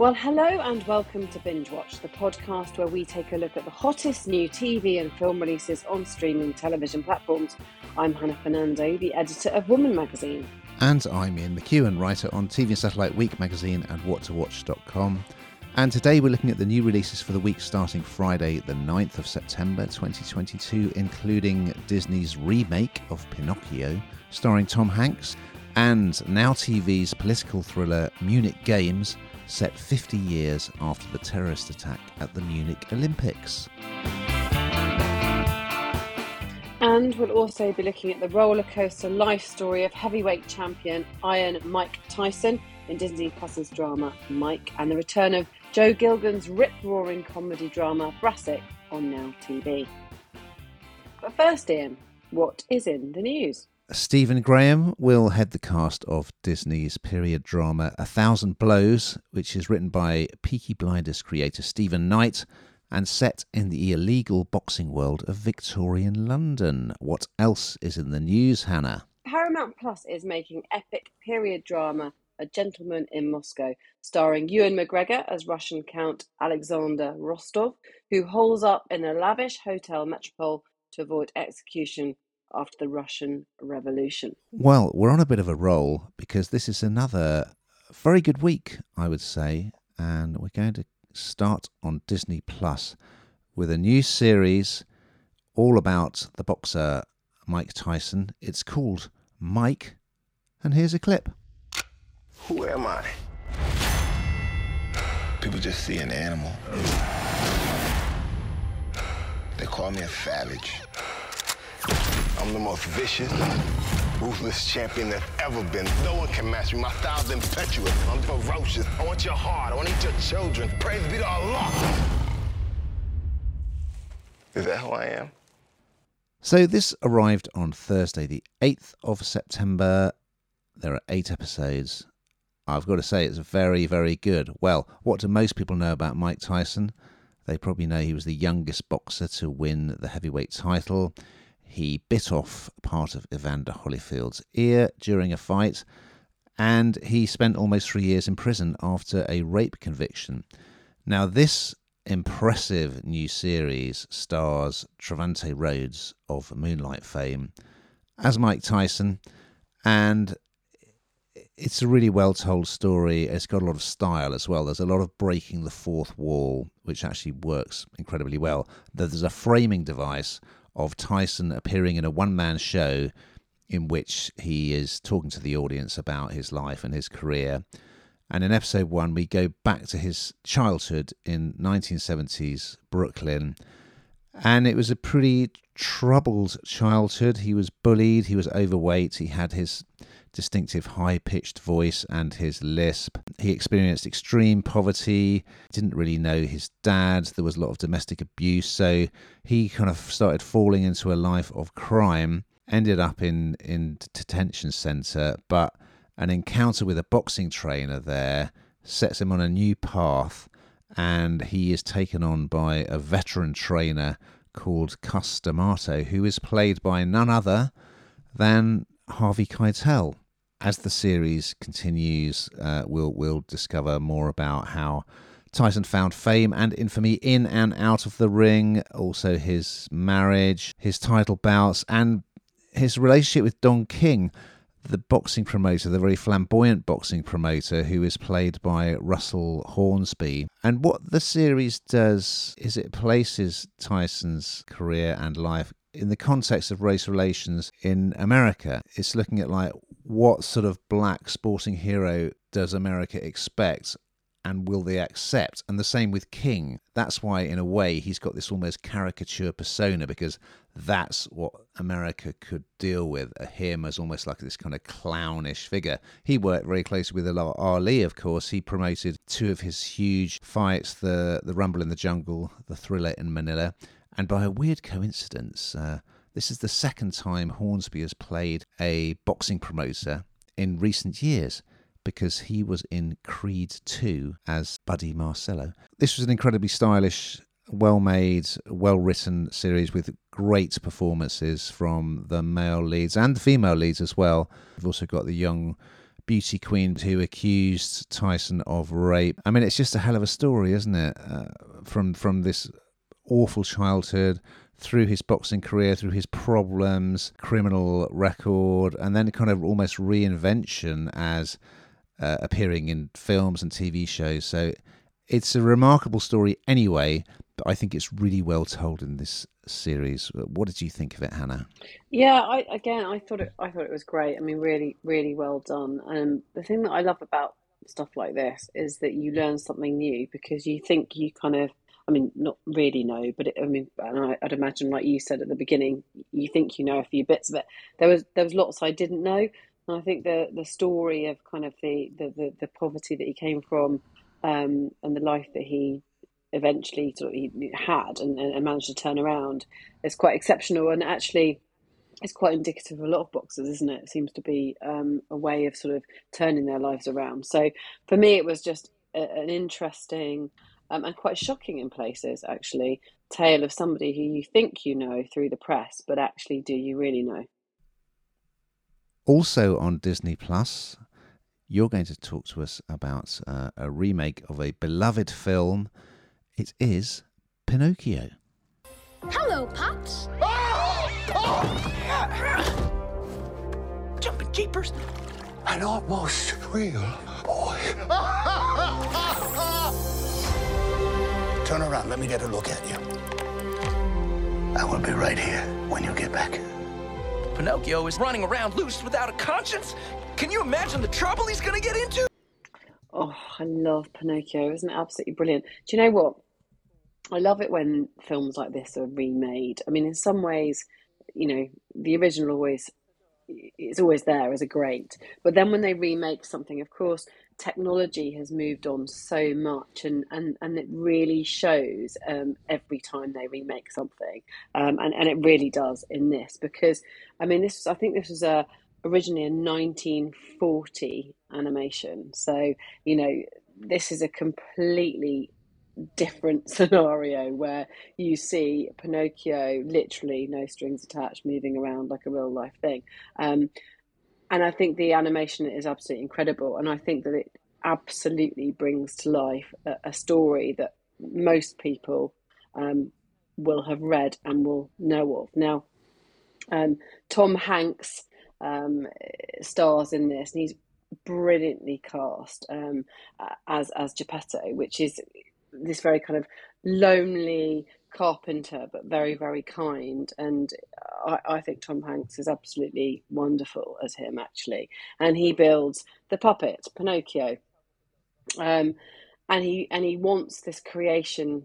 Well, hello and welcome to Binge Watch, the podcast where we take a look at the hottest new TV and film releases on streaming television platforms. I'm Hannah Fernando, the editor of Woman magazine. And I'm Ian McEwan, writer on TV and Satellite Week magazine and whattowatch.com. And today we're looking at the new releases for the week starting Friday, the 9th of September 2022, including Disney's remake of Pinocchio, starring Tom Hanks, and Now TV's political thriller Munich Games set 50 years after the terrorist attack at the Munich Olympics. And we'll also be looking at the roller coaster life story of heavyweight champion Iron Mike Tyson in Disney Plus's drama Mike, and the return of Joe Gilgun's rip roaring comedy drama Brassic on Now TV. But first, Ian, what is in the news? Stephen Graham will head the cast of Disney's period drama A Thousand Blows, which is written by Peaky Blinders creator Steven Knight and set in the illegal boxing world of Victorian London. What else is in the news, Hannah? Paramount Plus is making epic period drama A Gentleman in Moscow, starring Ewan McGregor as Russian Count Alexander Rostov, who holes up in a lavish hotel metropole to avoid execution after the Russian Revolution. Well, we're on a bit of a roll because this is another very good week, I would say, and we're going to start on Disney Plus with a new series all about the boxer Mike Tyson. It's called Mike, and here's a clip. Who am I? People just see an animal. They call me a savage. I'm the most vicious, ruthless champion that's ever been. No one can match me. My style's impetuous. I'm ferocious. I want your heart. I want to eat your children. Praise be to Allah. Is that who I am? So this arrived on Thursday, the 8th of September. There are eight episodes. I've got to say, it's very, very good. Well, what do most people know about Mike Tyson? They probably know he was the youngest boxer to win the heavyweight title. He bit off part of Evander Holyfield's ear during a fight, and he spent almost three years in prison after a rape conviction. Now, this impressive new series stars Trevante Rhodes of Moonlight fame as Mike Tyson, and it's a really well told story. It's got a lot of style as well. There's a lot of breaking the fourth wall, which actually works incredibly well. There's a framing device of Tyson appearing in a one man show in which he is talking to the audience about his life and his career. And in episode one, we go back to his childhood in 1970s Brooklyn. And it was a pretty troubled childhood. He was bullied, he was overweight, he had his distinctive high pitched voice and his lisp. He experienced extreme poverty, didn't really know his dad, there was a lot of domestic abuse, so he kind of started falling into a life of crime, ended up in, in detention centre, but an encounter with a boxing trainer there sets him on a new path and he is taken on by a veteran trainer called Cus D'Amato, who is played by none other than Harvey Keitel. As the series continues, uh, we'll we'll discover more about how Tyson found fame and infamy in and out of the ring, also his marriage, his title bouts, and his relationship with Don King, the boxing promoter, the very flamboyant boxing promoter who is played by Russell Hornsby. And what the series does is it places Tyson's career and life in the context of race relations in America, it's looking at like what sort of black sporting hero does America expect and will they accept? And the same with King. That's why, in a way, he's got this almost caricature persona because that's what America could deal with. Him as almost like this kind of clownish figure. He worked very closely with Ali, of course. He promoted two of his huge fights the, the Rumble in the Jungle, the Thriller in Manila. And by a weird coincidence, uh, this is the second time Hornsby has played a boxing promoter in recent years because he was in Creed 2 as Buddy Marcelle. This was an incredibly stylish, well made, well written series with great performances from the male leads and the female leads as well. We've also got the young beauty queen who accused Tyson of rape. I mean, it's just a hell of a story, isn't it? Uh, from from this awful childhood through his boxing career, through his problems, criminal record, and then kind of almost reinvention as uh, appearing in films and TV shows. So it's a remarkable story anyway, but I think it's really well told in this series. What did you think of it, Hannah? Yeah, I again, I thought it, I thought it was great. I mean, really, really well done. And the thing that I love about stuff like this is that you learn something new because you think you kind of I mean, not really know, but it, I mean, and I, would imagine, like you said at the beginning, you think you know a few bits of it. There was there was lots I didn't know, and I think the the story of kind of the the, the, the poverty that he came from, um, and the life that he eventually sort of he had and, and managed to turn around is quite exceptional, and actually. It's quite indicative of a lot of boxers, isn't it? It seems to be um, a way of sort of turning their lives around. So for me, it was just a, an interesting um, and quite shocking in places, actually, tale of somebody who you think you know through the press, but actually, do you really know? Also on Disney Plus, you're going to talk to us about uh, a remake of a beloved film. It is Pinocchio. Hello, Pops. Oh! Oh! Jumping jeepers. An almost real boy. Turn around. Let me get a look at you. I will be right here when you get back. Pinocchio is running around loose without a conscience. Can you imagine the trouble he's going to get into? Oh, I love Pinocchio. Isn't it absolutely brilliant? Do you know what? I love it when films like this are remade. I mean, in some ways, you know, the original always it's always there as a great. But then when they remake something, of course, technology has moved on so much, and and and it really shows um, every time they remake something, um, and and it really does in this because I mean this I think this was a originally a 1940 animation, so you know this is a completely different scenario where you see Pinocchio literally no strings attached moving around like a real life thing. Um, and I think the animation is absolutely incredible. And I think that it absolutely brings to life a, a story that most people um, will have read and will know of. Now, um, Tom Hanks um, stars in this, and he's brilliantly cast um, as as Geppetto, which is this very kind of lonely carpenter, but very, very kind. And I, I, think Tom Hanks is absolutely wonderful as him, actually. And he builds the puppet, Pinocchio. Um, and he and he wants this creation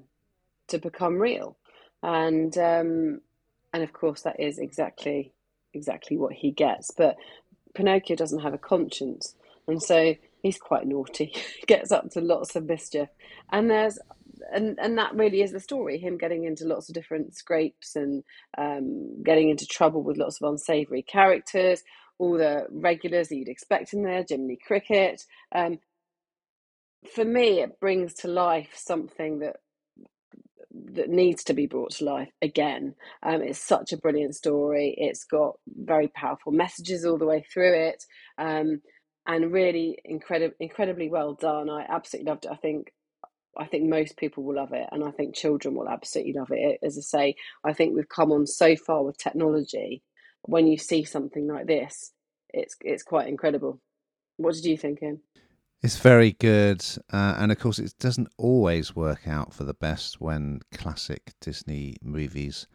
to become real, and um, and of course that is exactly exactly what he gets. But Pinocchio doesn't have a conscience, and so he's quite naughty. gets up to lots of mischief, and there's and and that really is the story. Him getting into lots of different scrapes and um, getting into trouble with lots of unsavoury characters. All the regulars that you'd expect in there, Jiminy Cricket. Um, for me, it brings to life something that that needs to be brought to life again. Um, it's such a brilliant story. It's got very powerful messages all the way through it. Um, and really incredible, incredibly well done. I absolutely loved it. I think I think most people will love it, and I think children will absolutely love it. As I say, I think we've come on so far with technology. When you see something like this, it's it's quite incredible. What did you think, Ian? It's very good, uh, and of course, it doesn't always work out for the best when classic Disney movies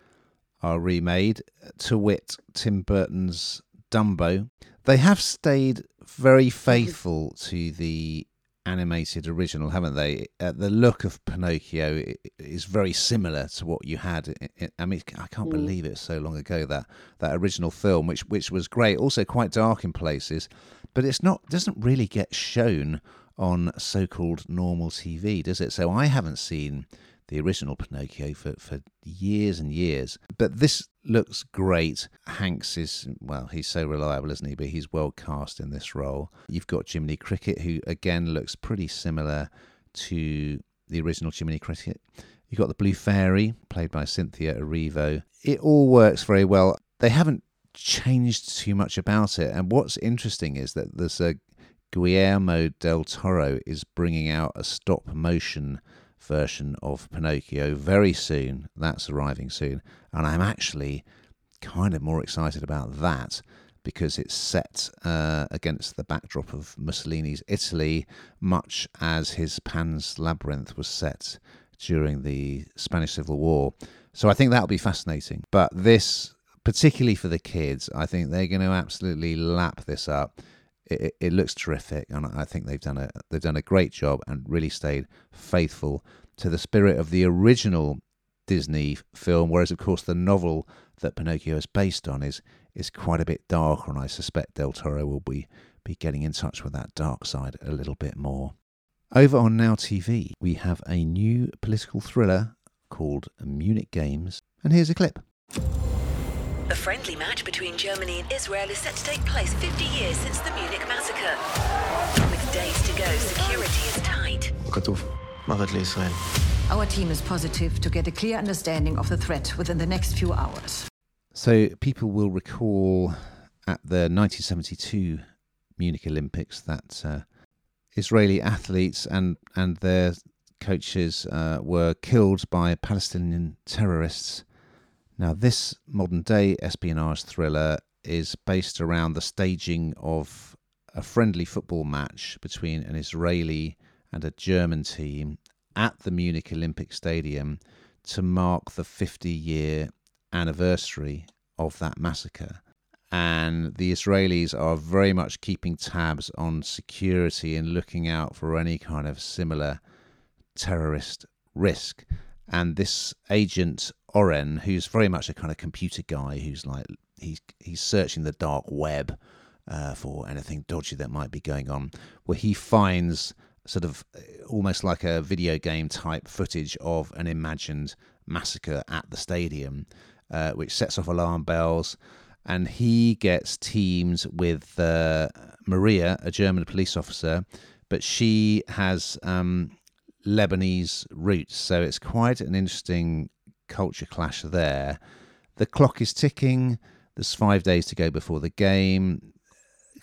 are remade. To wit, Tim Burton's Dumbo. They have stayed very mm-hmm. faithful to the animated original, haven't they? Uh, the look of Pinocchio is very similar to what you had. I mean, I can't mm. believe it so long ago that that original film, which which was great, also quite dark in places, but it's not doesn't really get shown on so-called normal TV, does it? So I haven't seen the original Pinocchio for, for years and years. But this looks great. Hanks is, well, he's so reliable, isn't he? But he's well cast in this role. You've got Jiminy Cricket, who again looks pretty similar to the original Jiminy Cricket. You've got the Blue Fairy, played by Cynthia Erivo. It all works very well. They haven't changed too much about it. And what's interesting is that there's a Guillermo del Toro is bringing out a stop motion version of Pinocchio very soon. That's arriving soon. And I'm actually kind of more excited about that because it's set uh, against the backdrop of Mussolini's Italy, much as his Pan's Labyrinth was set during the Spanish Civil War. So I think that'll be fascinating. But this, particularly for the kids, I think they're going to absolutely lap this up. It, it, looks terrific, and I think they've done a they've done a great job and really stayed faithful to the spirit of the original Disney film. Whereas, of course, the novel that Pinocchio is based on is is quite a bit darker, and I suspect Del Toro will be be getting in touch with that dark side a little bit more. Over on Now TV, we have a new political thriller called Munich Games, and here's a clip. A friendly match between Germany and Israel is set to take place 50 years since the Munich massacre. With days to go, security is tight. Our team is positive to get a clear understanding of the threat within the next few hours. So people will recall at the 1972 Munich Olympics that uh, Israeli athletes and and their coaches uh, were killed by Palestinian terrorists. Now, this modern day espionage thriller is based around the staging of a friendly football match between an Israeli and a German team at the Munich Olympic Stadium to mark the 50 year anniversary of that massacre. And the Israelis are very much keeping tabs on security and looking out for any kind of similar terrorist risk. And this agent Oren, who's very much a kind of computer guy, who's like he's he's searching the dark web uh, for anything dodgy that might be going on, where he finds sort of uh, almost like a video game type footage of an imagined massacre at the stadium, uh, which sets off alarm bells. And he gets teams with uh, Maria, a German police officer, but she has um, Lebanese roots. So it's quite an interesting culture clash there. The clock is ticking. There's five days to go before the game.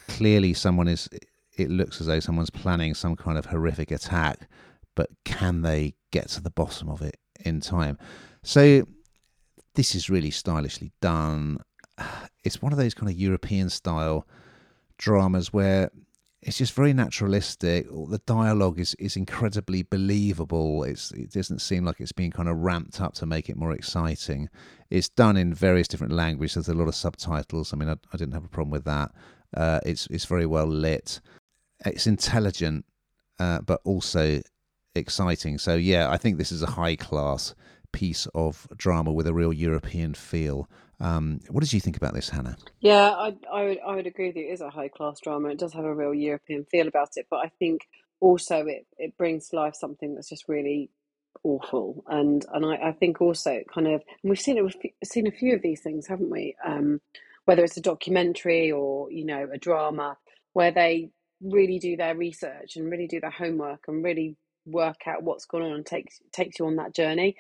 Clearly, someone is. It looks as though someone's planning some kind of horrific attack, but can they get to the bottom of it in time? So, this is really stylishly done. It's one of those kind of European style dramas where it's just very naturalistic. The dialogue is, is incredibly believable. It's it doesn't seem like it's being kind of ramped up to make it more exciting. It's done in various different languages. There's a lot of subtitles. I mean, I, I didn't have a problem with that. Uh, it's it's very well lit. It's intelligent, uh, but also exciting. So yeah, I think this is a high class piece of drama with a real European feel. Um, what did you think about this, Hannah? Yeah, I, I would I would agree with you. It is a high class drama. It does have a real European feel about it, but I think also it, it brings to life something that's just really awful. And and I, I think also it kind of and we've seen it we've seen a few of these things, haven't we? Um, whether it's a documentary or you know a drama where they really do their research and really do their homework and really work out what's going on and takes takes you on that journey.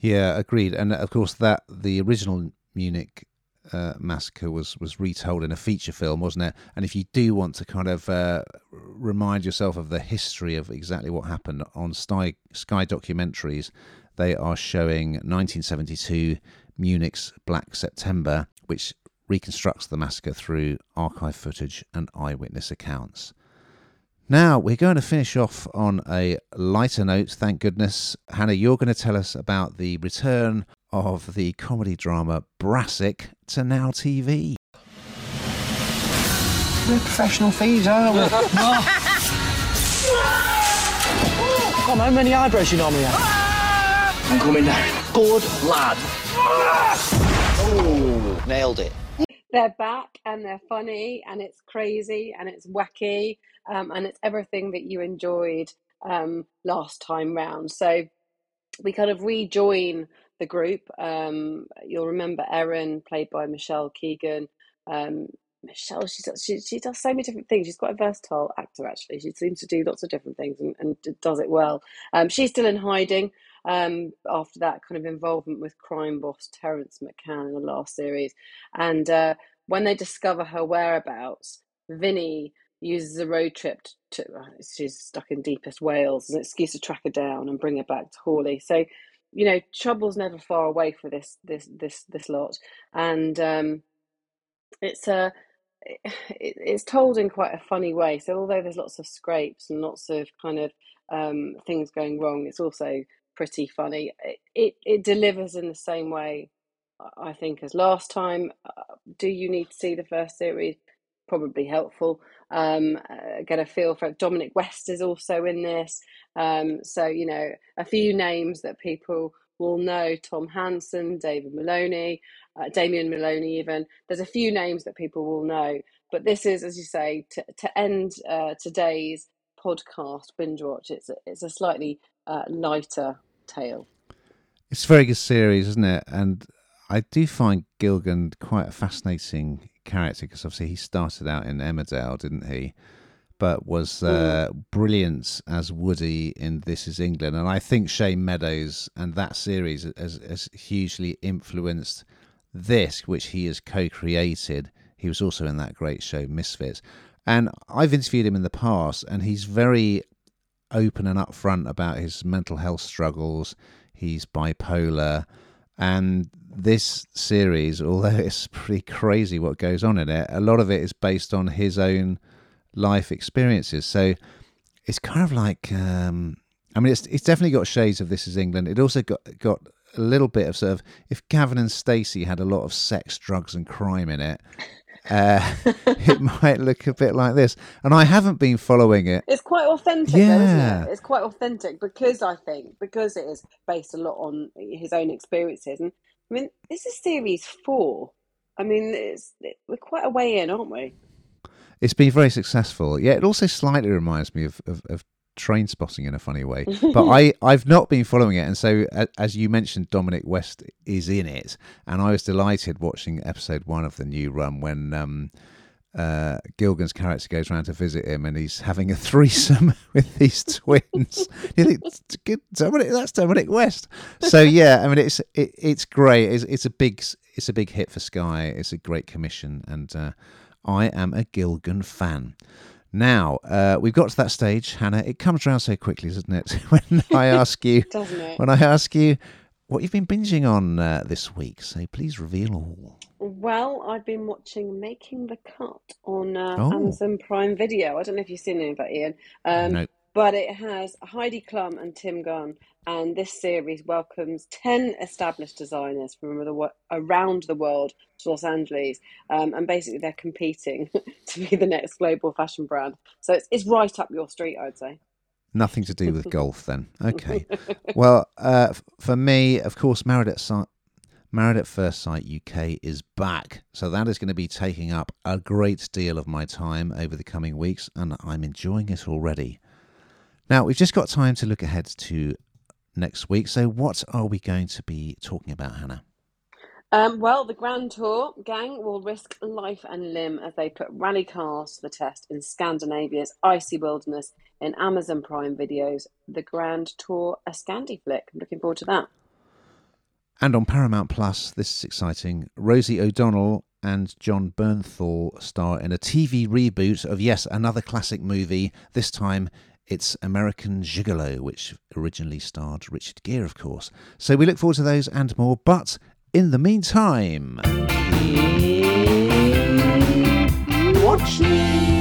Yeah, agreed. And of course, that the original Munich uh, massacre was was retold in a feature film, wasn't it? And if you do want to kind of uh, remind yourself of the history of exactly what happened on Sky, Sky documentaries, they are showing 1972 Munich's Black September, which reconstructs the massacre through archive footage and eyewitness accounts. Now, we're going to finish off on a lighter note, thank goodness. Hannah, you're going to tell us about the return of the comedy drama Brassic to Now TV. We're professional thieves, aren't we? Come on, how many eyebrows you normally have? I'm coming down. Good lad. Oh, nailed it. They're back and they're funny and it's crazy and it's wacky um, and it's everything that you enjoyed um, last time round. So we kind of rejoin the group. Um, you'll remember Erin, played by Michelle Keegan. Um, Michelle, she does, she, she does so many different things. She's quite a versatile actor, actually. She seems to do lots of different things and, and does it well. Um, she's still in hiding um, after that kind of involvement with crime boss Terence McCann in the last series. And uh, when they discover her whereabouts, Vinny uses a road trip to, uh, she's stuck in deepest Wales as an excuse to track her down and bring her back to Hawley. So, you know, trouble's never far away for this this this this lot, and um, it's a it, it's told in quite a funny way. So although there's lots of scrapes and lots of kind of um, things going wrong, it's also pretty funny. It, it, it delivers in the same way, I think, as last time. Uh, do you need to see the first series? Probably helpful. Um, uh, get a feel for. Dominic West is also in this. Um, so you know a few names that people will know: Tom Hanson, David Molony, uh, Damien Molony. Even there's a few names that people will know. But this is, as you say, to to end uh, today's podcast binge watch. It's a, it's a slightly uh, lighter tale. It's a very good series, isn't it? And I do find Gilgun quite a fascinating character because obviously he started out in Emmerdale, didn't he? But was uh, mm. brilliant as Woody in This Is England, and I think Shane Meadows and that series has, has hugely influenced this, which he has co-created. He was also in that great show Misfits, and I've interviewed him in the past, and he's very open and upfront about his mental health struggles. He's bipolar. And this series, although it's pretty crazy what goes on in it, a lot of it is based on his own life experiences. So it's kind of like, um, I mean, it's it's definitely got shades of This Is England. It also got got a little bit of sort of if Gavin and Stacey had a lot of sex, drugs, and crime in it, uh, it might look a bit like this. And I haven't been following it. It's quite authentic, yeah. Though, isn't it? It's quite authentic because I think because it is based a lot on his own experiences. And I mean, this is series four. I mean, it's, it, we're quite a way in, aren't we? It's been very successful. Yeah, it also slightly reminds me of, of, of Trainspotting in a funny way. But I, I've not been following it. And so, as you mentioned, Dominic West is in it. And I was delighted watching episode one of the new run when um, uh, Gilgun's character goes around to visit him and he's having a threesome with these twins. you think, good, Dominic, that's Dominic West. So, yeah, I mean, it's it, it's great. It's, it's, a big it's a big hit for Sky. It's a great commission. And uh, I am a Gilgun fan. Now, uh, we've got to that stage, Hannah. It comes around so quickly, doesn't it? when I ask you, doesn't it? When I ask you what you've been binging on uh, this week, so please reveal all. Well, I've been watching Making the Cut on uh, oh. Amazon Prime Video. I don't know if you've seen any of that, Ian. Um, no. But it has Heidi Klum and Tim Gunn, and this series welcomes 10 established designers from the, around the world to Los Angeles. Um, and basically, they're competing to be the next global fashion brand. So it's, it's right up your street, I'd say. Nothing to do with golf, then. Okay. well, uh, for me, of course, Married at, si- Married at First Sight UK is back. So that is going to be taking up a great deal of my time over the coming weeks, and I'm enjoying it already. Now, we've just got time to look ahead to next week. So, what are we going to be talking about, Hannah? Um, well, the Grand Tour gang will risk life and limb as they put rally cars to the test in Scandinavia's icy wilderness in Amazon Prime Videos. The Grand Tour, a Scandi flick. I'm looking forward to that. And on Paramount Plus, this is exciting. Rosie O'Donnell and Jon Bernthal star in a TV reboot of, yes, another classic movie, this time it's American Gigolo, which originally starred Richard Gere, of course. So we look forward to those and more. But in the meantime, watching.